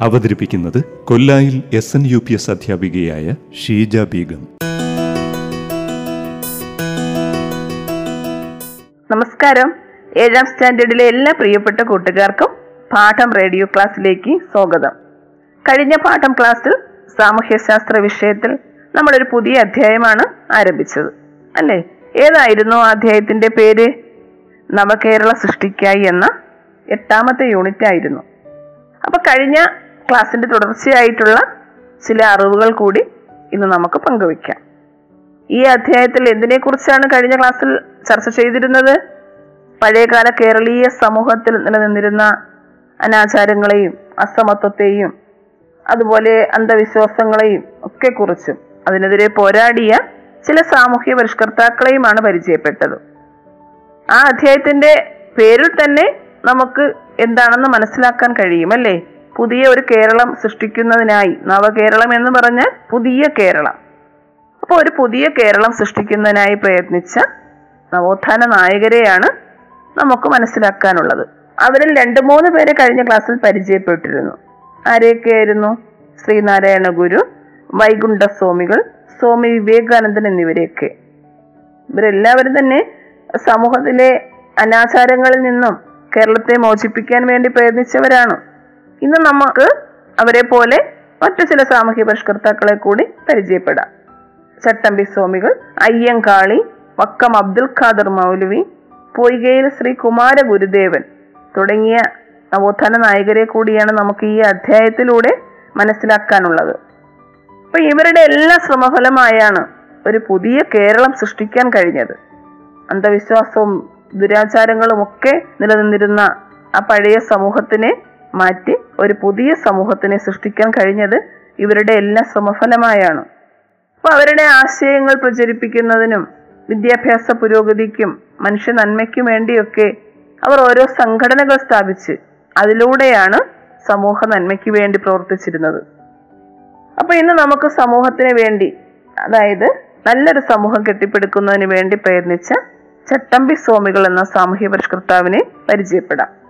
അവതരിപ്പിക്കുന്നത് കൊല്ലായിൽ S N U P S അധ്യാപികയായ ഷീജ ബീഗം. നമസ്കാരം. ഏഴാം സ്റ്റാൻഡേർഡിലെ എല്ലാ പ്രിയപ്പെട്ട കൂട്ടുകാർക്കും പാഠം റേഡിയോ ക്ലാസ്സിലേക്ക് സ്വാഗതം. കഴിഞ്ഞ പാഠം ക്ലാസ്സിൽ സാമൂഹ്യശാസ്ത്ര വിഷയത്തിൽ നമ്മളൊരു പുതിയ അധ്യായമാണ് ആരംഭിച്ചത്. അല്ലേ? ഏതായിരുന്നു ആ അധ്യായത്തിന്റെ പേര്? നവകേരള സൃഷ്ടിക്കായി എന്ന എട്ടാമത്തെ യൂണിറ്റ് ആയിരുന്നു അപ്പൊ കഴിഞ്ഞ ക്ലാസ്സിന്റെ തുടർച്ചയായിട്ടുള്ള ചില അറിവുകൾ കൂടി ഇന്ന് നമുക്ക് പങ്കുവയ്ക്കാം. ഈ അധ്യായത്തിൽ എന്തിനെക്കുറിച്ചാണ് കഴിഞ്ഞ ക്ലാസ്സിൽ ചർച്ച ചെയ്തിരുന്നത്? പഴയകാല കേരളീയ സമൂഹത്തിൽ നിലനിന്നിരുന്ന അനാചാരങ്ങളെയും അസമത്വത്തെയും അതുപോലെ അന്ധവിശ്വാസങ്ങളെയും ഒക്കെ കുറിച്ചും അതിനെതിരെ പോരാടിയ ചില സാമൂഹ്യ പരിഷ്കർത്താക്കളെയുമാണ് പരിചയപ്പെട്ടത്. ആ അധ്യായത്തിന്റെ പേരിൽ തന്നെ നമുക്ക് എന്താണെന്ന് മനസ്സിലാക്കാൻ കഴിയും അല്ലേ പുതിയ ഒരു കേരളം സൃഷ്ടിക്കുന്നതിനായി നവകേരളം എന്ന് പറഞ്ഞാൽ പുതിയ കേരളം. അപ്പോൾ ഒരു പുതിയ കേരളം സൃഷ്ടിക്കുന്നതിനായി പ്രയത്നിച്ച നവോത്ഥാന നായകരെയാണ് നമുക്ക് മനസ്സിലാക്കാനുള്ളത്. അവരിൽ രണ്ട് മൂന്ന് പേരെ കഴിഞ്ഞ ക്ലാസ്സിൽ പരിചയപ്പെട്ടിരുന്നു. ആരെയൊക്കെയായിരുന്നു ശ്രീനാരായണ ഗുരു വൈകുണ്ഠ സ്വാമികൾ സ്വാമി വിവേകാനന്ദൻ എന്നിവരെയൊക്കെ. ഇവരെല്ലാവരും തന്നെ സമൂഹത്തിലെ അനാചാരങ്ങളിൽ നിന്നും കേരളത്തെ മോചിപ്പിക്കാൻ വേണ്ടി പ്രയത്നിച്ചവരാണ്. ഇന്ന് നമുക്ക് അവരെ പോലെ മറ്റു ചില സാമൂഹ്യ പരിഷ്കർത്താക്കളെ കൂടി പരിചയപ്പെടാം. ചട്ടമ്പി സ്വാമികൾ അയ്യങ്കാളി വക്കം അബ്ദുൽ ഖാദർ മൗലവി പൊയ്കയിൽ ശ്രീ കുമാര ഗുരുദേവൻ തുടങ്ങിയ നവോത്ഥാന നായകരെ കൂടിയാണ് നമുക്ക് ഈ അധ്യായത്തിലൂടെ മനസ്സിലാക്കാനുള്ളത്. അപ്പൊ ഇവരുടെ എല്ലാ ശ്രമഫലമായാണ് ഒരു പുതിയ കേരളം സൃഷ്ടിക്കാൻ കഴിഞ്ഞത്. അന്ധവിശ്വാസവും ദുരാചാരങ്ങളും ഒക്കെ നിലനിന്നിരുന്ന ആ പഴയ സമൂഹത്തിനെ മാറ്റി ഒരു പുതിയ സമൂഹത്തിനെ സൃഷ്ടിക്കാൻ കഴിഞ്ഞത് ഇവരുടെ എല്ലാ ശ്രമഫലമായാണ്. അപ്പൊ അവരുടെ ആശയങ്ങൾ പ്രചരിപ്പിക്കുന്നതിനും വിദ്യാഭ്യാസ പുരോഗതിക്കും മനുഷ്യ നന്മയ്ക്കും വേണ്ടിയൊക്കെ അവർ ഓരോ സംഘടനകൾ സ്ഥാപിച്ച് അതിലൂടെയാണ് സമൂഹ നന്മയ്ക്ക് വേണ്ടി പ്രവർത്തിച്ചിരുന്നത്. അപ്പൊ ഇന്ന് നമുക്ക് സമൂഹത്തിന് വേണ്ടി അതായത് നല്ലൊരു സമൂഹം കെട്ടിപ്പടുക്കുന്നതിന് വേണ്ടി പ്രയത്നിച്ച ചട്ടമ്പി സ്വാമികൾ എന്ന സാമൂഹ്യ പരിഷ്കർത്താവിനെ പരിചയപ്പെടാം.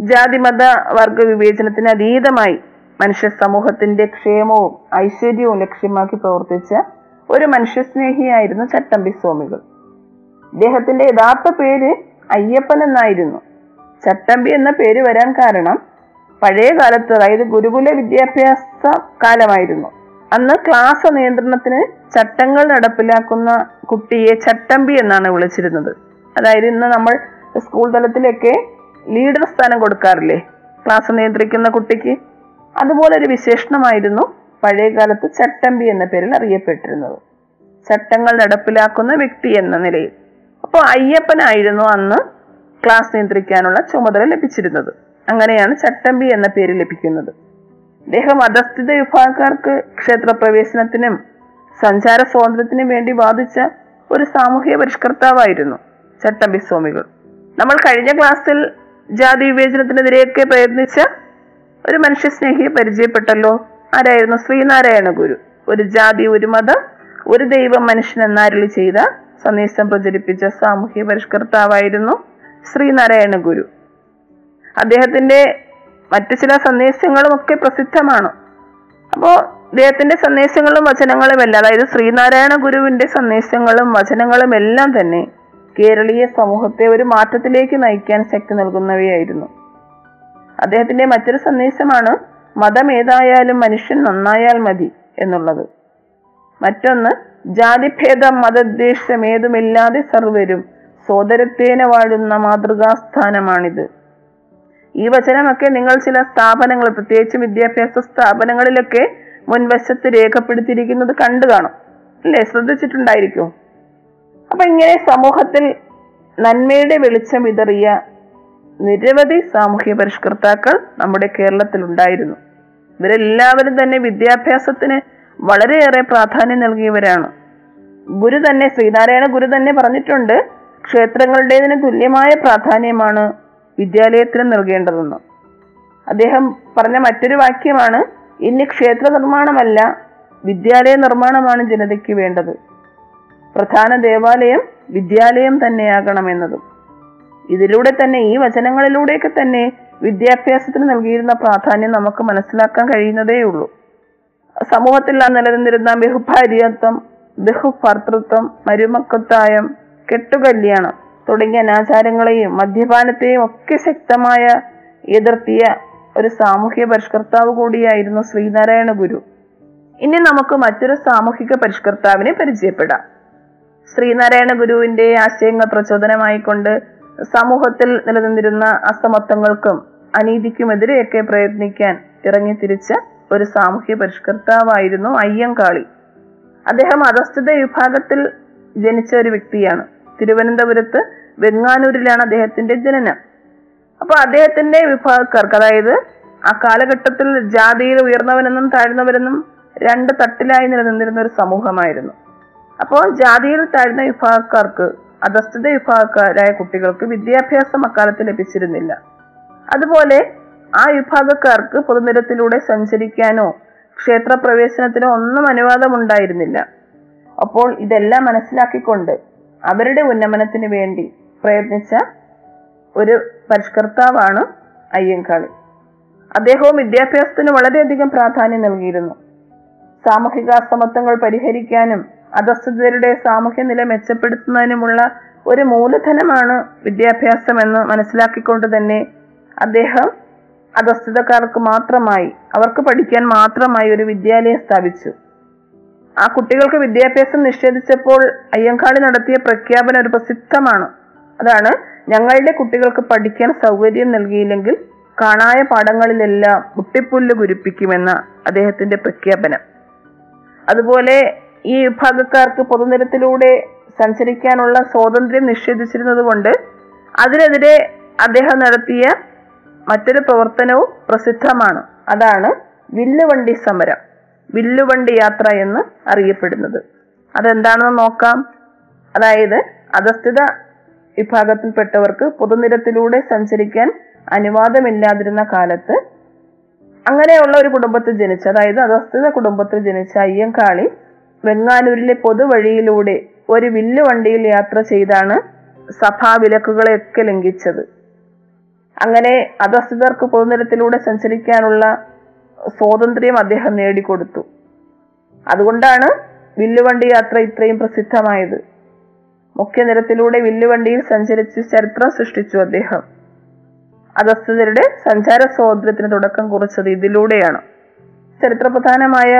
ജാതിമത വർഗ വിവേചനത്തിന് അതീതമായി മനുഷ്യ സമൂഹത്തിന്റെ ക്ഷേമവും ഐശ്വര്യവും ലക്ഷ്യമാക്കി പ്രവർത്തിച്ച ഒരു മനുഷ്യസ്നേഹിയായിരുന്നു ചട്ടമ്പി സ്വാമികൾ. ഇദ്ദേഹത്തിന്റെ യഥാർത്ഥ പേര് അയ്യപ്പൻ എന്നായിരുന്നു. ചട്ടമ്പി എന്ന പേര് വരാൻ കാരണം പഴയ കാലത്ത് അതായത് ഗുരുകുല വിദ്യാഭ്യാസ കാലമായിരുന്നു. അന്ന് ക്ലാസ് നിയന്ത്രണത്തിന് ചട്ടങ്ങൾ നടപ്പിലാക്കുന്ന കുട്ടിയെ ചട്ടമ്പി എന്നാണ് വിളിച്ചിരുന്നത്. അതായത് ഇന്ന് നമ്മൾ സ്കൂൾ തലത്തിലൊക്കെ ലീഡർ സ്ഥാനം കൊടുക്കാറില്ലേ? ക്ലാസ് നിയന്ത്രിക്കുന്ന കുട്ടിക്ക്? അതുപോലെ ഒരു വിശേഷണമായിരുന്നു പഴയകാലത്ത് ചട്ടമ്പി എന്ന പേരിൽ അറിയപ്പെട്ടിരുന്നത്. ചട്ടങ്ങൾ നടപ്പിലാക്കുന്ന വ്യക്തി എന്ന നിലയിൽ. അപ്പോൾ അയ്യപ്പനായിരുന്നു അന്ന് ക്ലാസ് നിയന്ത്രിക്കാനുള്ള ചുമതല ലഭിച്ചിരുന്നത്. അങ്ങനെയാണ് ചട്ടമ്പി എന്ന പേര് ലഭിക്കുന്നത്. അദ്ദേഹം അധസ്ഥിത വിഭാഗക്കാർക്ക് ക്ഷേത്രപ്രവേശനത്തിനും സഞ്ചാര സ്വാതന്ത്ര്യത്തിനും വേണ്ടി വാദിച്ച ഒരു സാമൂഹ്യ പരിഷ്കർത്താവായിരുന്നു ചട്ടമ്പി സ്വാമികൾ. നമ്മൾ കഴിഞ്ഞ ക്ലാസ്സിൽ ജാതി വിവേചനത്തിനെതിരെയൊക്കെ പ്രയത്നിച്ച ഒരു മനുഷ്യസ്നേഹിയെ പരിചയപ്പെട്ടല്ലോ. ആരായിരുന്നു? ശ്രീനാരായണ ഗുരു. ഒരു ജാതി ഒരു മതം ഒരു ദൈവം മനുഷ്യൻ എന്നാരളി ചെയ്ത സന്ദേശം പ്രചരിപ്പിച്ച സാമൂഹ്യ പരിഷ്കർത്താവായിരുന്നു ശ്രീനാരായണ ഗുരു. അദ്ദേഹത്തിന്റെ മറ്റു ചില സന്ദേശങ്ങളും ഒക്കെ പ്രസിദ്ധമാണ്. അപ്പോ അദ്ദേഹത്തിന്റെ സന്ദേശങ്ങളും വചനങ്ങളും എല്ലാം അതായത് ശ്രീനാരായണ ഗുരുവിന്റെ സന്ദേശങ്ങളും വചനങ്ങളും എല്ലാം തന്നെ കേരളീയ സമൂഹത്തെ ഒരു മാറ്റത്തിലേക്ക് നയിക്കാൻ ശക്തി നൽകുന്നവയായിരുന്നു. അദ്ദേഹത്തിന്റെ മറ്റൊരു സന്ദേശമാണ് മതം ഏതായാലും മനുഷ്യൻ നന്നായാൽ മതി എന്നുള്ളത്. മറ്റൊന്ന് ജാതിഭേദം മതദ്വേഷം ഏതുമില്ലാതെ സർവരും സോദരത്തേന വാഴുന്ന മാതൃകാസ്ഥാനമാണിത്. ഈ വചനമൊക്കെ നിങ്ങൾ ചില സ്ഥാപനങ്ങൾ പ്രത്യേകിച്ച് വിദ്യാഭ്യാസ സ്ഥാപനങ്ങളിലൊക്കെ മുൻവശത്ത് രേഖപ്പെടുത്തിയിരിക്കുന്നത് കണ്ടു കാണും. അല്ലേ? ശ്രദ്ധിച്ചിട്ടുണ്ടായിരിക്കും. അപ്പൊ ഇങ്ങനെ സമൂഹത്തിൽ നന്മയുടെ വെളിച്ചം വിതറിയ നിരവധി സാമൂഹ്യ പരിഷ്കർത്താക്കൾ നമ്മുടെ കേരളത്തിൽ ഉണ്ടായിരുന്നു. ഇവരെല്ലാവരും തന്നെ വിദ്യാഭ്യാസത്തിന് വളരെയേറെ പ്രാധാന്യം നൽകിയവരാണ്. ഗുരു തന്നെ ശ്രീനാരായണ ഗുരു തന്നെ പറഞ്ഞിട്ടുണ്ട് ക്ഷേത്രങ്ങളുടേതിന് തുല്യമായ പ്രാധാന്യമാണ് വിദ്യാലയത്തിന് നൽകേണ്ടതെന്ന്. അദ്ദേഹം പറഞ്ഞ മറ്റൊരു വാക്യമാണ് ഇനി ക്ഷേത്ര നിർമ്മാണമല്ല വിദ്യാലയ നിർമ്മാണമാണ് ജനതയ്ക്ക് വേണ്ടത്. പ്രധാന ദേവാലയം വിദ്യാലയം തന്നെയാകണമെന്നതും. ഇതിലൂടെ തന്നെ ഈ വചനങ്ങളിലൂടെയൊക്കെ തന്നെ വിദ്യാഭ്യാസത്തിന് നൽകിയിരുന്ന പ്രാധാന്യം നമുക്ക് മനസ്സിലാക്കാൻ കഴിയുന്നതേ ഉള്ളൂ. സമൂഹത്തിൽ നിലനിന്നിരുന്ന ബഹുഭാര്യത്വം ബഹുഭർത്തൃത്വം മരുമക്കത്തായം കെട്ടുകല്യാണം തുടങ്ങിയ അനാചാരങ്ങളെയും മദ്യപാനത്തെയും ഒക്കെ ശക്തമായ എതിർത്തിയ ഒരു സാമൂഹ്യ പരിഷ്കർത്താവ് കൂടിയായിരുന്നു ശ്രീനാരായണ ഗുരു. ഇനി നമുക്ക് മറ്റൊരു സാമൂഹിക പരിഷ്കർത്താവിനെ പരിചയപ്പെടാം. ശ്രീനാരായണ ഗുരുവിന്റെ ആശയങ്ങൾ പ്രചോദനമായിക്കൊണ്ട് സമൂഹത്തിൽ നിലനിന്നിരുന്ന അസമത്വങ്ങൾക്കും അനീതിക്കുമെതിരെയൊക്കെ പ്രയത്നിക്കാൻ ഇറങ്ങി തിരിച്ച ഒരു സാമൂഹ്യ പരിഷ്കർത്താവായിരുന്നു അയ്യങ്കാളി. അദ്ദേഹം അധസ്ഥിത വിഭാഗത്തിൽ ജനിച്ച ഒരു വ്യക്തിയാണ്. തിരുവനന്തപുരത്ത് വെങ്ങാനൂരിലാണ് അദ്ദേഹത്തിന്റെ ജനനം. അപ്പൊ അദ്ദേഹത്തിന്റെ വിഭാഗക്കാർക്ക് അതായത് ആ കാലഘട്ടത്തിൽ ജാതിയിൽ ഉയർന്നവരെന്നും താഴ്ന്നവരെന്നും രണ്ട് തട്ടിലായി നിലനിന്നിരുന്ന ഒരു സമൂഹമായിരുന്നു. അപ്പോൾ ജാതിയിൽ താഴ്ന്ന വിഭാഗക്കാർക്ക് അധസ്ഥിത വിഭാഗക്കാരായ കുട്ടികൾക്ക് വിദ്യാഭ്യാസം അക്കാലത്ത് ലഭിച്ചിരുന്നില്ല. അതുപോലെ ആ വിഭാഗക്കാർക്ക് പൊതുനിരത്തിലൂടെ സഞ്ചരിക്കാനോ ക്ഷേത്രപ്രവേശനത്തിനോ ഒന്നും അനുവാദമുണ്ടായിരുന്നില്ല. അപ്പോൾ ഇതെല്ലാം മനസ്സിലാക്കിക്കൊണ്ട് അവരുടെ ഉന്നമനത്തിന് വേണ്ടി പ്രയത്നിച്ച ഒരു പരിഷ്കർത്താവാണ് അയ്യങ്കാളി. അദ്ദേഹവും വിദ്യാഭ്യാസത്തിന് വളരെയധികം പ്രാധാന്യം നൽകിയിരുന്നു. സാമൂഹിക അസമത്വങ്ങൾ പരിഹരിക്കാനും അധസ്ഥിതരുടെ സാമൂഹ്യ നില മെച്ചപ്പെടുത്തുന്നതിനുമുള്ള ഒരു മൂലധനമാണ് വിദ്യാഭ്യാസം എന്ന് മനസ്സിലാക്കിക്കൊണ്ട് തന്നെ അദ്ദേഹം അധസ്ഥിതക്കാർക്ക് മാത്രമായി അവർക്ക് പഠിക്കാൻ മാത്രമായി ഒരു വിദ്യാലയം സ്ഥാപിച്ചു. ആ കുട്ടികൾക്ക് വിദ്യാഭ്യാസം നിഷേധിച്ചപ്പോൾ അയ്യങ്കാളി നടത്തിയ പ്രഖ്യാപനം ഒരു പ്രസിദ്ധമാണ്. അതാണ് ഞങ്ങളുടെ കുട്ടികൾക്ക് പഠിക്കാൻ സൗകര്യം നൽകിയില്ലെങ്കിൽ കാണായ പാഠങ്ങളിലെല്ലാം മുട്ടിപ്പുല്ല് കുരിപ്പിക്കുമെന്ന അദ്ദേഹത്തിന്റെ പ്രഖ്യാപനം. അതുപോലെ ഈ വിഭാഗക്കാർക്ക് പൊതുനിരത്തിലൂടെ സഞ്ചരിക്കാനുള്ള സ്വാതന്ത്ര്യം നിഷേധിച്ചിരുന്നത് കൊണ്ട് അതിനെതിരെ അദ്ദേഹം നടത്തിയ മറ്റൊരു പ്രവർത്തനവും പ്രസിദ്ധമാണ്. അതാണ് വില്ലുവണ്ടി സമരം. വില്ലുവണ്ടി യാത്ര എന്ന് അറിയപ്പെടുന്നത്. അതെന്താണെന്ന് നോക്കാം. അതായത് അധസ്ഥിത വിഭാഗത്തിൽപ്പെട്ടവർക്ക് പൊതുനിരത്തിലൂടെ സഞ്ചരിക്കാൻ അനുവാദമില്ലാതിരുന്ന കാലത്ത് അങ്ങനെയുള്ള ഒരു കുടുംബത്തിൽ ജനിച്ച അതായത് അധസ്ഥിത കുടുംബത്തിൽ ജനിച്ച അയ്യങ്കാളി വെങ്ങാനൂരിലെ പൊതുവഴിയിലൂടെ ഒരു വില്ലുവണ്ടിയിൽ യാത്ര ചെയ്താണ് സഭാ വിലക്കുകളെയൊക്കെ ലംഘിച്ചത്. അങ്ങനെ അധസ്ഥിതർക്ക് പൊതുനിരത്തിലൂടെ സഞ്ചരിക്കാനുള്ള സ്വാതന്ത്ര്യം അദ്ദേഹം നേടിക്കൊടുത്തു. അതുകൊണ്ടാണ് വില്ലുവണ്ടി യാത്ര ഇത്രയും പ്രസിദ്ധമായത്. മുഖ്യനിരത്തിലൂടെ വില്ലുവണ്ടിയിൽ സഞ്ചരിച്ച് ചരിത്രം സൃഷ്ടിച്ചു അദ്ദേഹം. അധസ്ഥിതരുടെ സഞ്ചാര സ്വാതന്ത്ര്യത്തിന് തുടക്കം കുറിച്ചത് ഇതിലൂടെയാണ്. ചരിത്രപ്രധാനമായ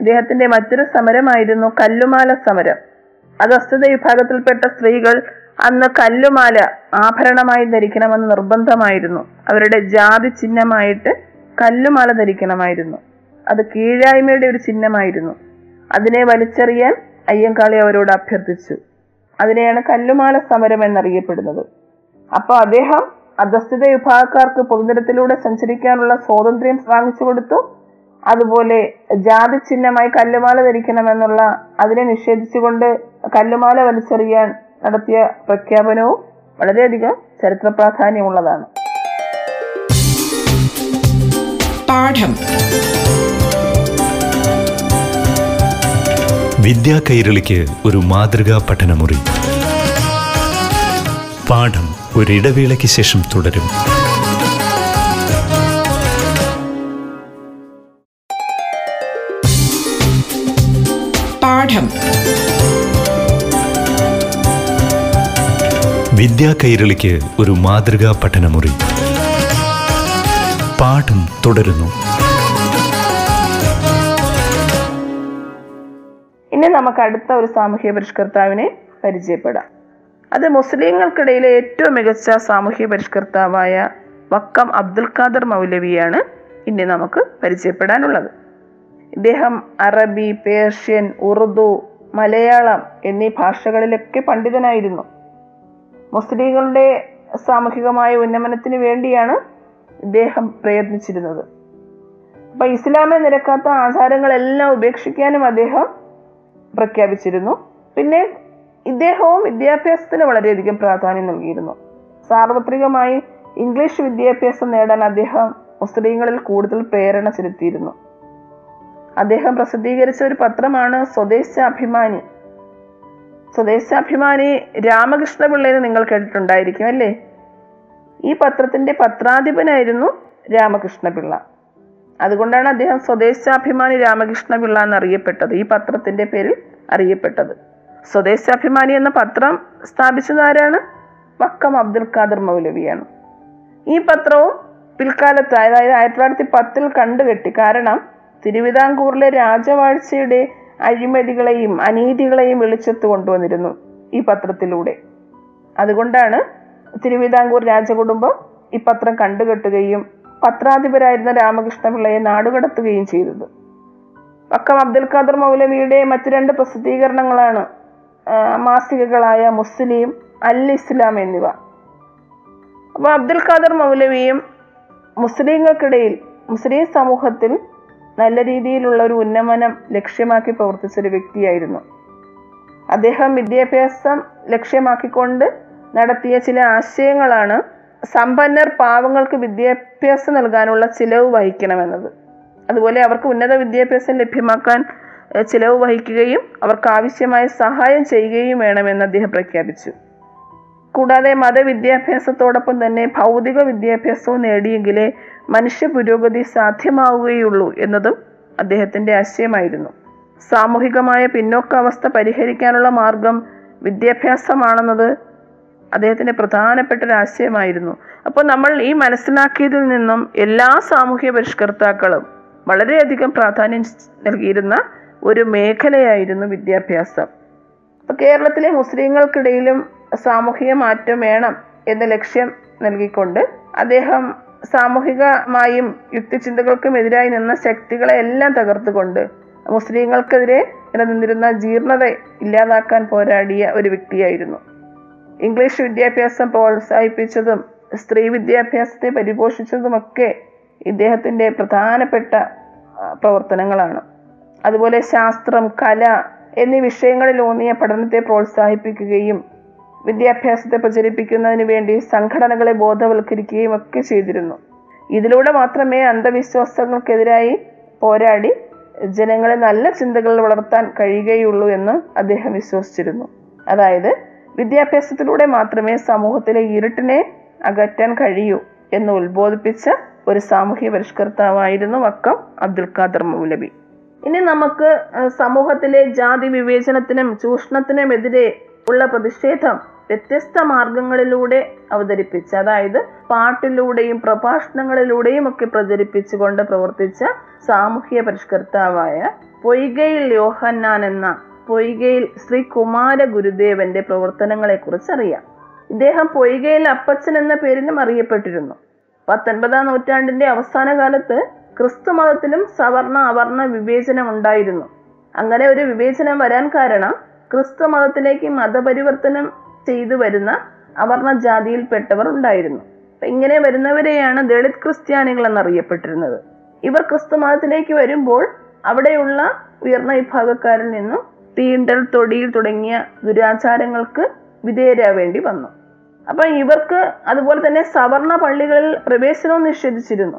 ഇദ്ദേഹത്തിന്റെ മറ്റൊരു സമരമായിരുന്നു കല്ലുമാല സമരം. അധസ്ഥിത വിഭാഗത്തിൽപ്പെട്ട സ്ത്രീകൾ അന്ന് കല്ലുമാല ആഭരണമായി ധരിക്കണമെന്ന് നിർബന്ധമായിരുന്നു. അവരുടെ ജാതി ചിഹ്നമായിട്ട് കല്ലുമാല ധരിക്കണമായിരുന്നു. അത് കീഴായ്മയുടെ ഒരു ചിഹ്നമായിരുന്നു. അതിനെ വലിച്ചെറിയാൻ അയ്യങ്കാളി അവരോട് അഭ്യർത്ഥിച്ചു. അതിനെയാണ് കല്ലുമാല സമരം എന്നറിയപ്പെടുന്നത്. അപ്പൊ അദ്ദേഹം അധസ്ഥിത വിഭാഗക്കാർക്ക് പൊതുനിരത്തിലൂടെ സഞ്ചരിക്കാനുള്ള സ്വാതന്ത്ര്യം വാങ്ങിച്ചു കൊടുത്തു. അതുപോലെ ജാതി ചിഹ്നമായി കല്ലുമാല ധരിക്കണമെന്നുള്ള അതിനെ നിഷേധിച്ചുകൊണ്ട് കല്ലുമാല വലിച്ചെറിയാൻ നടത്തിയ പ്രഖ്യാപനവും വളരെയധികം ചരിത്ര പ്രാധാന്യമുള്ളതാണ്. പാഠം. വിദ്യാ കൈരളിക്ക് ഒരു മാതൃകാ പഠനമുറി. പാഠം ഒരിടവേളയ്ക്ക് ശേഷം തുടരും. പാഠം വിദ്യാ കൈരളിക്ക് ഒരു മാതൃകാ പഠനമുറി. പാഠം തുടരുന്നു. ഇനി നമുക്ക് അടുത്ത ഒരു സാമൂഹ്യ പരിഷ്കർത്താവിനെ പരിചയപ്പെടാം. അത് മുസ്ലിങ്ങൾക്കിടയിലെ ഏറ്റവും മികച്ച സാമൂഹ്യ പരിഷ്കർത്താവായ വക്കം അബ്ദുൽ ഖാദർ മൗലവിയാണ് ഇനി നമുക്ക് പരിചയപ്പെടാനുള്ളത്. ഇദ്ദേഹം അറബി പേർഷ്യൻ ഉറുദു മലയാളം എന്നീ ഭാഷകളിലൊക്കെ പണ്ഡിതനായിരുന്നു. മുസ്ലിങ്ങളുടെ സാമൂഹികമായ ഉന്നമനത്തിന് വേണ്ടിയാണ് ഇദ്ദേഹം പ്രയത്നിച്ചിരുന്നത്. അപ്പൊ ഇസ്ലാമെ നിരക്കാത്ത ആചാരങ്ങളെല്ലാം ഉപേക്ഷിക്കാനും അദ്ദേഹം പ്രഖ്യാപിച്ചിരുന്നു. പിന്നെ ഇദ്ദേഹവും വിദ്യാഭ്യാസത്തിന് വളരെയധികം പ്രാധാന്യം നൽകിയിരുന്നു. സാർവത്രികമായി ഇംഗ്ലീഷ് വിദ്യാഭ്യാസം നേടാൻ അദ്ദേഹം മുസ്ലിങ്ങളിൽ കൂടുതൽ പ്രേരണ ചെലുത്തിയിരുന്നു. അദ്ദേഹം പ്രസിദ്ധീകരിച്ച ഒരു പത്രമാണ് സ്വദേശാഭിമാനി. സ്വദേശാഭിമാനി രാമകൃഷ്ണപിള്ളയെ നിങ്ങൾ കേട്ടിട്ടുണ്ടായിരിക്കും അല്ലേ? ഈ പത്രത്തിന്റെ പത്രാധിപനായിരുന്നു രാമകൃഷ്ണപിള്ള. അതുകൊണ്ടാണ് അദ്ദേഹം സ്വദേശാഭിമാനി രാമകൃഷ്ണപിള്ള എന്നറിയപ്പെട്ടത്. ഈ പത്രത്തിന്റെ പേരിൽ അറിയപ്പെട്ടത്. സ്വദേശാഭിമാനി എന്ന പത്രം സ്ഥാപിച്ചതാരാണ് വക്കം അബ്ദുൽ ഖാദർ മൗലവിയാണ്. ഈ പത്രവും പിൽക്കാലത്ത് അതായത് ആയിരത്തി തൊള്ളായിരത്തി പത്തിൽ കണ്ടുകെട്ടി. കാരണം തിരുവിതാംകൂറിലെ രാജവാഴ്ചയുടെ അഴിമതികളെയും അനീതികളെയും വെളിച്ചത്ത് കൊണ്ടുവന്നിരുന്നു ഈ പത്രത്തിലൂടെ. അതുകൊണ്ടാണ് തിരുവിതാംകൂർ രാജകുടുംബം ഈ പത്രം കണ്ടുകെട്ടുകയും പത്രാധിപരായിരുന്ന രാമകൃഷ്ണപിള്ളയെ നാടുകടത്തുകയും ചെയ്തത്. പക്കം അബ്ദുൽ ഖാദർ മൗലവിയുടെ മറ്റു രണ്ട് പ്രസിദ്ധീകരണങ്ങളാണ് മാസികകളായ മുസ്ലിം അൽ ഇസ്ലാം എന്നിവ. അപ്പോൾ അബ്ദുൽ ഖാദർ മൗലവിയും മുസ്ലിങ്ങൾക്കിടയിൽ മുസ്ലിം സമൂഹത്തിൽ നല്ല രീതിയിലുള്ള ഒരു ഉന്നമനം ലക്ഷ്യമാക്കി പ്രവർത്തിച്ച ഒരു വ്യക്തിയായിരുന്നു. അദ്ദേഹം വിദ്യാഭ്യാസം ലക്ഷ്യമാക്കിക്കൊണ്ട് നടത്തിയ ചില ആശയങ്ങളാണ് സമ്പന്നർ പാവങ്ങൾക്ക് വിദ്യാഭ്യാസം നൽകാനുള്ള ചിലവ് വഹിക്കണമെന്നത്. അതുപോലെ അവർക്ക് ഉന്നത വിദ്യാഭ്യാസം ലഭ്യമാക്കാൻ ചിലവ് വഹിക്കുകയും അവർക്ക് ആവശ്യമായ സഹായം ചെയ്യുകയും വേണമെന്ന് അദ്ദേഹം പ്രഖ്യാപിച്ചു. കൂടാതെ മതവിദ്യാഭ്യാസത്തോടൊപ്പം തന്നെ ഭൗതിക വിദ്യാഭ്യാസവും നേടിയെങ്കിലേ മനുഷ്യ പുരോഗതി സാധ്യമാവുകയുള്ളൂ എന്നതും അദ്ദേഹത്തിന്റെ ആശയമായിരുന്നു. സാമൂഹികമായ പിന്നോക്കാവസ്ഥ പരിഹരിക്കാനുള്ള മാർഗം വിദ്യാഭ്യാസമാണെന്നത് അദ്ദേഹത്തിന്റെ പ്രധാനപ്പെട്ട ഒരു ആശയമായിരുന്നു. അപ്പോൾ നമ്മൾ ഈ മനസ്സിലാക്കിയതിൽ നിന്നും എല്ലാ സാമൂഹ്യ പരിഷ്കർത്താക്കളും വളരെയധികം പ്രാധാന്യം നൽകിയിരുന്ന ഒരു മേഖലയായിരുന്നു വിദ്യാഭ്യാസം. അപ്പൊ കേരളത്തിലെ മുസ്ലിങ്ങൾക്കിടയിലും സാമൂഹിക മാറ്റം വേണം എന്ന ലക്ഷ്യം നൽകിക്കൊണ്ട് അദ്ദേഹം സാമൂഹികമായും യുക്തിചിന്തകൾക്കും എതിരായി നിന്ന ശക്തികളെ എല്ലാം തകർത്തുകൊണ്ട് മുസ്ലിങ്ങൾക്കെതിരെ നിലനിന്നിരുന്ന ജീർണത ഇല്ലാതാക്കാൻ പോരാടിയ ഒരു വ്യക്തിയായിരുന്നു. ഇംഗ്ലീഷ് വിദ്യാഭ്യാസം പ്രോത്സാഹിപ്പിച്ചതും സ്ത്രീ വിദ്യാഭ്യാസത്തെ പരിപോഷിച്ചതുമൊക്കെ ഇദ്ദേഹത്തിന്റെ പ്രധാനപ്പെട്ട പ്രവർത്തനങ്ങളാണ്. അതുപോലെ ശാസ്ത്രം കല എന്നീ വിഷയങ്ങളിൽ ഊന്നിയ പഠനത്തെ പ്രോത്സാഹിപ്പിക്കുകയും വിദ്യാഭ്യാസത്തെ പ്രചരിപ്പിക്കുന്നതിന് വേണ്ടി സംഘടനകളെ ബോധവൽക്കരിക്കുകയും ഒക്കെ ചെയ്തിരുന്നു. ഇതിലൂടെ മാത്രമേ അന്ധവിശ്വാസങ്ങൾക്കെതിരായി പോരാടി ജനങ്ങളെ നല്ല ചിന്തകൾ വളർത്താൻ കഴിയുകയുള്ളൂ എന്ന് അദ്ദേഹം വിശ്വസിച്ചിരുന്നു. അതായത് വിദ്യാഭ്യാസത്തിലൂടെ മാത്രമേ സമൂഹത്തിലെ ഇരുട്ടിനെ അകറ്റാൻ കഴിയൂ എന്ന് ഉത്ബോധിപ്പിച്ച ഒരു സാമൂഹ്യ പരിഷ്കർത്താവായിരുന്നു വക്കം അബ്ദുൽ ഖാദർ മൗലബി ഇനി നമുക്ക് സമൂഹത്തിലെ ജാതി വിവേചനത്തിനും ചൂഷണത്തിനും ചൂഷണത്തിനുമെതിരെ ഉള്ള പ്രതിഷേധം വ്യത്യസ്ത മാർഗങ്ങളിലൂടെ അവതരിപ്പിച്ച് അതായത് പാട്ടിലൂടെയും പ്രഭാഷണങ്ങളിലൂടെയും ഒക്കെ പ്രചരിപ്പിച്ചുകൊണ്ട് പ്രവർത്തിച്ച സാമൂഹ്യ പരിഷ്കർത്താവായ പൊയ്കയിൽ യോഹന്നാൻ എന്ന പൊയ്കയിൽ ശ്രീ കുമാര ഗുരുദേവന്റെ പ്രവർത്തനങ്ങളെ കുറിച്ച് അറിയാം. ഇദ്ദേഹം പൊയ്കയിൽ അപ്പച്ചൻ എന്ന പേരിലും അറിയപ്പെട്ടിരുന്നു. പത്തൊൻപതാം നൂറ്റാണ്ടിന്റെ അവസാന കാലത്ത് ക്രിസ്തു മതത്തിലും സവർണ അവർണ വിവേചനം ഉണ്ടായിരുന്നു. അങ്ങനെ ഒരു വിവേചനം വരാൻ കാരണം ക്രിസ്തു മതത്തിലേക്ക് മതപരിവർത്തനം ചെയ്തു വരുന്ന അവർണ ജാതിയിൽപ്പെട്ടവർ ഉണ്ടായിരുന്നു ഇങ്ങനെ വരുന്നവരെയാണ് ദളിത് ക്രിസ്ത്യാനികൾ എന്നറിയപ്പെട്ടിരുന്നത്. ഇവർ ക്രിസ്തു മതത്തിലേക്ക് വരുമ്പോൾ അവിടെയുള്ള ഉയർന്ന വിഭാഗക്കാരിൽ നിന്നും തീണ്ടൽ തൊടിയിൽ തുടങ്ങിയ ദുരാചാരങ്ങൾക്ക് വിധേയരാവേണ്ടി വന്നു. അപ്പൊ ഇവർക്ക് അതുപോലെ തന്നെ സവർണ പള്ളികളിൽ പ്രവേശനവും നിഷേധിച്ചിരുന്നു.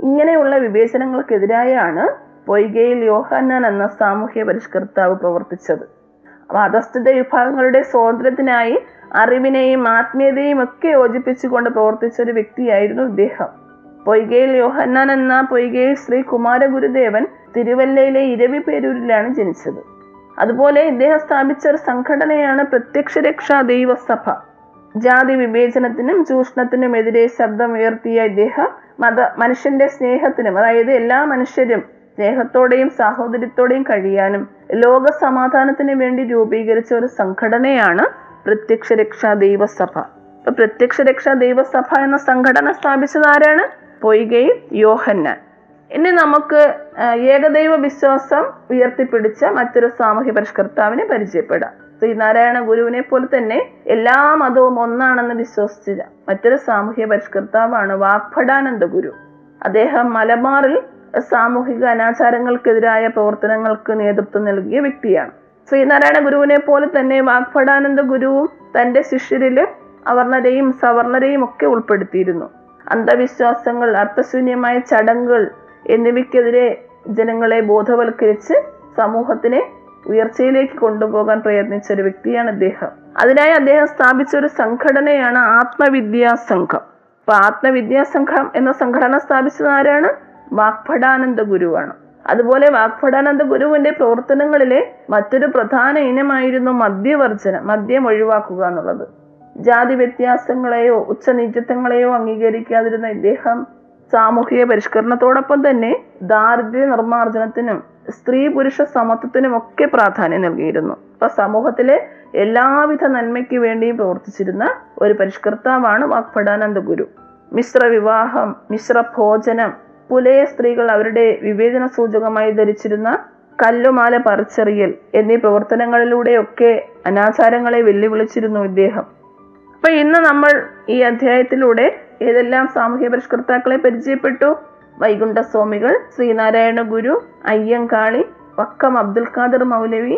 ഇങ്ങനെയുള്ള വിവേചനങ്ങൾക്കെതിരായാണ് പൊയ്കയിൽ യോഹന്നാൻ എന്ന സാമൂഹ്യ പരിഷ്കർത്താവ് പ്രവർത്തിച്ചത്. അധസ്ഥിത വിഭാഗങ്ങളുടെ സ്വാതന്ത്ര്യത്തിനായി അറിവിനെയും ആത്മീയതയും ഒക്കെ യോജിപ്പിച്ചുകൊണ്ട് പ്രവർത്തിച്ച ഒരു വ്യക്തിയായിരുന്നു ഇദ്ദേഹം. പൊയ്കയിൽ യോഹന്നാൻ എന്ന പൊയ്കയിൽ ശ്രീ കുമാരഗുരുദേവൻ തിരുവല്ലയിലെ ഇരവി പേരൂരിലാണ് ജനിച്ചത്. അതുപോലെ ഇദ്ദേഹം സ്ഥാപിച്ച ഒരു സംഘടനയാണ് പ്രത്യക്ഷ രക്ഷാ ദൈവസഭ. ജാതി വിവേചനത്തിനും ചൂഷണത്തിനും ചൂഷണത്തിനുമെതിരെ ശബ്ദമുയർത്തിയ ഇദ്ദേഹം മത മനുഷ്യന്റെ സ്നേഹത്തിനും അതായത് എല്ലാ മനുഷ്യരും സ്നേഹത്തോടെയും സാഹോദര്യത്തോടെയും കഴിയാനും ലോക സമാധാനത്തിന് വേണ്ടി രൂപീകരിച്ച ഒരു സംഘടനയാണ് പ്രത്യക്ഷ രക്ഷാ ദൈവസഭ. ഇപ്പൊ പ്രത്യക്ഷ രക്ഷാ ദൈവസഭ എന്ന സംഘടന സ്ഥാപിച്ചത് ആരാണ്? പൊയ്കയും യോഹന്നാൻ. ഇനി നമുക്ക് ഏകദൈവ വിശ്വാസം ഉയർത്തിപ്പിടിച്ച മറ്റൊരു സാമൂഹ്യ പരിഷ്കർത്താവിനെ പരിചയപ്പെടാം. ശ്രീനാരായണ ഗുരുവിനെ പോലെ തന്നെ എല്ലാ മതവും ഒന്നാണെന്ന് വിശ്വസിച്ച മറ്റൊരു സാമൂഹ്യ പരിഷ്കർത്താവാണ് വാഗ്ഭടാനന്ദ ഗുരു. അദ്ദേഹം മലബാറിൽ സാമൂഹിക അനാചാരങ്ങൾക്കെതിരായ പ്രവർത്തനങ്ങൾക്ക് നേതൃത്വം നൽകിയ വ്യക്തിയാണ്. ശ്രീനാരായണ ഗുരുവിനെ പോലെ തന്നെ വാഗ്ഭടാനന്ദ ഗുരുവും തന്റെ ശിഷ്യരിൽ അവർണരെയും സവർണരെയും ഒക്കെ ഉൾപ്പെടുത്തിയിരുന്നു. അന്ധവിശ്വാസങ്ങൾ അർത്ഥശൂന്യമായ ചടങ്ങുകൾ എന്നിവയ്ക്കെതിരെ ജനങ്ങളെ ബോധവൽക്കരിച്ച് സമൂഹത്തിനെ ഉയർച്ചയിലേക്ക് കൊണ്ടുപോകാൻ പ്രയത്നിച്ച ഒരു വ്യക്തിയാണ് അദ്ദേഹം അതിനായി അദ്ദേഹം സ്ഥാപിച്ച ഒരു സംഘടനയാണ് ആത്മവിദ്യാ സംഘം. അപ്പൊ ആത്മവിദ്യാ സംഘം എന്ന സംഘടന സ്ഥാപിച്ചത് ആരാണ്? വാഗ്ഭടാനന്ദ ഗുരുവാണ്. അതുപോലെ വാഗ്ഭടാനന്ദ ഗുരുവിന്റെ പ്രവർത്തനങ്ങളിലെ മറ്റൊരു പ്രധാന ഇനമായിരുന്നു മദ്യവർജന മദ്യം ഒഴിവാക്കുക എന്നുള്ളത്. ജാതി വ്യത്യാസങ്ങളെയോ ഉച്ചനീചത്വങ്ങളെയോ അംഗീകരിക്കാതിരുന്ന ഇദ്ദേഹം സാമൂഹിക പരിഷ്കരണത്തോടൊപ്പം തന്നെ ദാരിദ്ര്യ നിർമ്മാർജനത്തിനും സ്ത്രീ പുരുഷ സമത്വത്തിനും ഒക്കെ പ്രാധാന്യം നൽകിയിരുന്നു. അപ്പൊ സമൂഹത്തിലെ എല്ലാവിധ നന്മയ്ക്ക് വേണ്ടിയും പ്രവർത്തിച്ചിരുന്ന ഒരു പരിഷ്കർത്താവാണ് വാഗ്ഭടാനന്ദ ഗുരു. മിശ്ര വിവാഹം മിശ്ര ഭോജനം പുലയ സ്ത്രീകൾ അവരുടെ വിവേചന സൂചകമായി ധരിച്ചിരുന്ന കല്ലുമാല പറിച്ചെറിയൽ എന്നീ പ്രവർത്തനങ്ങളിലൂടെയൊക്കെ അനാചാരങ്ങളെ വെല്ലുവിളിച്ചിരുന്നു ഇദ്ദേഹം. അപ്പൊ ഇന്ന് നമ്മൾ ഈ അധ്യായത്തിലൂടെ ഏതെല്ലാം സാമൂഹ്യ പരിഷ്കർത്താക്കളെ പരിചയപ്പെട്ടു? വൈകുണ്ഠ സ്വാമികൾ ശ്രീനാരായണ ഗുരു അയ്യങ്കാളി വക്കം അബ്ദുൽ ഖാദർ മൗലവി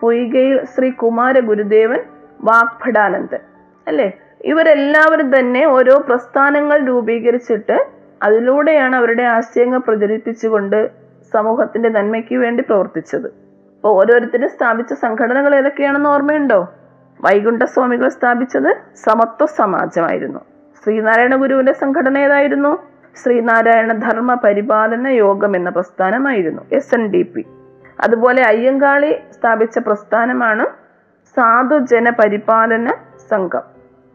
പൊയ്കയിൽ ശ്രീ കുമാര ഗുരുദേവൻ വാഗ്ഭടാനന്ദൻ. അല്ലേ? ഇവരെല്ലാവരും തന്നെ ഓരോ പ്രസ്ഥാനങ്ങൾ രൂപീകരിച്ചിട്ട് അതിലൂടെയാണ് അവരുടെ ആശയങ്ങൾ പ്രചരിപ്പിച്ചുകൊണ്ട് സമൂഹത്തിന്റെ നന്മയ്ക്ക് വേണ്ടി പ്രവർത്തിച്ചത്. അപ്പോൾ ഓരോരുത്തരും സ്ഥാപിച്ച സംഘടനകൾ ഏതൊക്കെയാണെന്ന് ഓർമ്മയുണ്ടോ? വൈകുണ്ഠസ്വാമികൾ സ്ഥാപിച്ചത് സമത്വ സമാജമായിരുന്നു ശ്രീനാരായണ ഗുരുവിന്റെ സംഘടന ഏതായിരുന്നു? ശ്രീനാരായണ ധർമ്മ പരിപാലന യോഗം എന്ന പ്രസ്ഥാനമായിരുന്നു എസ് എൻ ഡി പി. അതുപോലെ അയ്യങ്കാളി സ്ഥാപിച്ച പ്രസ്ഥാനമാണ് സാധുജന പരിപാലന സംഘം.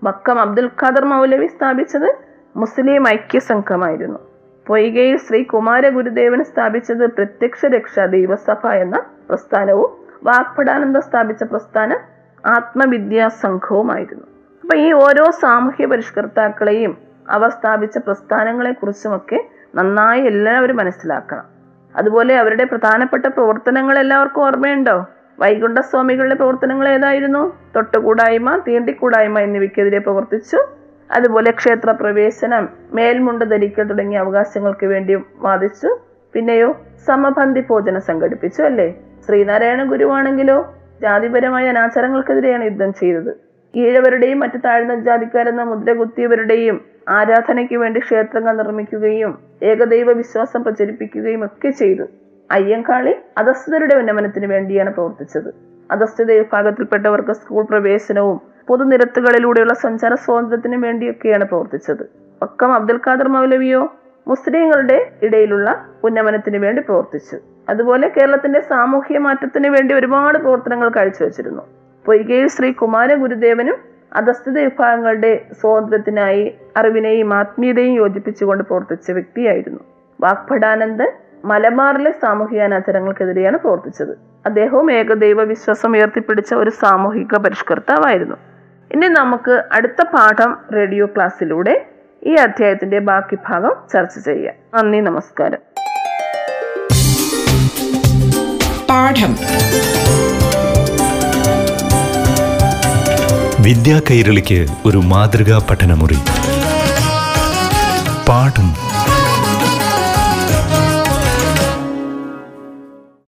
മക്കം അബ്ദുൽ ഖാദർ മൗലവി സ്ഥാപിച്ചത് മുസ്ലിം ഐക്യ സംഘമായിരുന്നു പൊയ്കയിൽ ശ്രീ കുമാര ഗുരുദേവൻ സ്ഥാപിച്ചത് പ്രത്യക്ഷ രക്ഷാ ദൈവസഭ എന്ന പ്രസ്ഥാനവും വാക്പടാനന്ദ സ്ഥാപിച്ച പ്രസ്ഥാനം ആത്മവിദ്യാ സംഘവുമായിരുന്നു. അപ്പൊ ഈ ഓരോ സാമൂഹ്യ പരിഷ്കർത്താക്കളെയും അവർ സ്ഥാപിച്ച പ്രസ്ഥാനങ്ങളെ കുറിച്ചുമൊക്കെ നന്നായി എല്ലാവരും മനസ്സിലാക്കണം. അതുപോലെ അവരുടെ പ്രധാനപ്പെട്ട പ്രവർത്തനങ്ങൾ എല്ലാവർക്കും ഓർമ്മയുണ്ടോ? വൈകുണ്ഠസ്വാമികളുടെ പ്രവർത്തനങ്ങൾ ഏതായിരുന്നു? തൊട്ടുകൂടായ്മ തീണ്ടിക്കൂടായ്മ എന്നിവയ്ക്കെതിരെ പ്രവർത്തിച്ചു. അതുപോലെ ക്ഷേത്ര പ്രവേശനം മേൽമുണ്ട് ധരിക്കൽ തുടങ്ങിയ അവകാശങ്ങൾക്ക് വേണ്ടി വാദിച്ചു. പിന്നെയോ സമപന്തി ഭോജനം സംഘടിപ്പിച്ചു അല്ലേ? ശ്രീനാരായണ ഗുരുവാണെങ്കിലോ ജാതിപരമായ അനാചാരങ്ങൾക്കെതിരെയാണ് യുദ്ധം ചെയ്തത്. ഈഴവരുടെയും മറ്റു താഴ്ന്ന ജാതിക്കാരെന്ന മുദ്ര കുത്തിയവരുടെയും ആരാധനയ്ക്ക് വേണ്ടി ക്ഷേത്രങ്ങൾ നിർമ്മിക്കുകയും ഏകദൈവ വിശ്വാസം പ്രചരിപ്പിക്കുകയും ഒക്കെ ചെയ്തു. അയ്യങ്കാളി അധസ്ഥിതരുടെ ഉന്നമനത്തിന് വേണ്ടിയാണ് പ്രവർത്തിച്ചത്. അധസ്ഥിത വിഭാഗത്തിൽപ്പെട്ടവർക്ക് സ്കൂൾ പ്രവേശനവും പൊതുനിരത്തുകളിലൂടെയുള്ള സഞ്ചാര സ്വാതന്ത്ര്യത്തിന് വേണ്ടിയൊക്കെയാണ് പ്രവർത്തിച്ചത്. ഒക്കം അബ്ദുൽ ഖാദർ മൗലവിയോ മുസ്ലിങ്ങളുടെ ഇടയിലുള്ള ഉന്നമനത്തിന് വേണ്ടി പ്രവർത്തിച്ചു. അതുപോലെ കേരളത്തിന്റെ സാമൂഹ്യ മാറ്റത്തിന് വേണ്ടി ഒരുപാട് പ്രവർത്തനങ്ങൾ കാഴ്ചവെച്ചിരുന്നു. പൊയ്കയിൽ ശ്രീ കുമാര ഗുരുദേവനും അധസ്ഥിത വിഭാഗങ്ങളുടെ സ്വാതന്ത്ര്യത്തിനായി അറിവിനെയും ആത്മീയതയും യോജിപ്പിച്ചുകൊണ്ട് പ്രവർത്തിച്ച വ്യക്തിയായിരുന്നു. വാഗ്ഭടാനന്ദൻ മലബാറിലെ സാമൂഹിക അനാചാരങ്ങൾക്കെതിരെയാണ് പ്രവർത്തിച്ചത്. അദ്ദേഹവും ഏകദൈവ വിശ്വാസം ഉയർത്തിപ്പിടിച്ച ഒരു സാമൂഹിക പരിഷ്കർത്താവായിരുന്നു. ഇനി നമുക്ക് അടുത്ത പാഠം റേഡിയോ ക്ലാസ്സിലൂടെ ഈ അധ്യായത്തിന്റെ ബാക്കി ഭാഗം ചർച്ച ചെയ്യാം. നന്ദി നമസ്കാരം. പാഠം. വിദ്യാ കൈരളിക്ക് ഒരു മാതൃകാ പഠനമുറി. പാഠം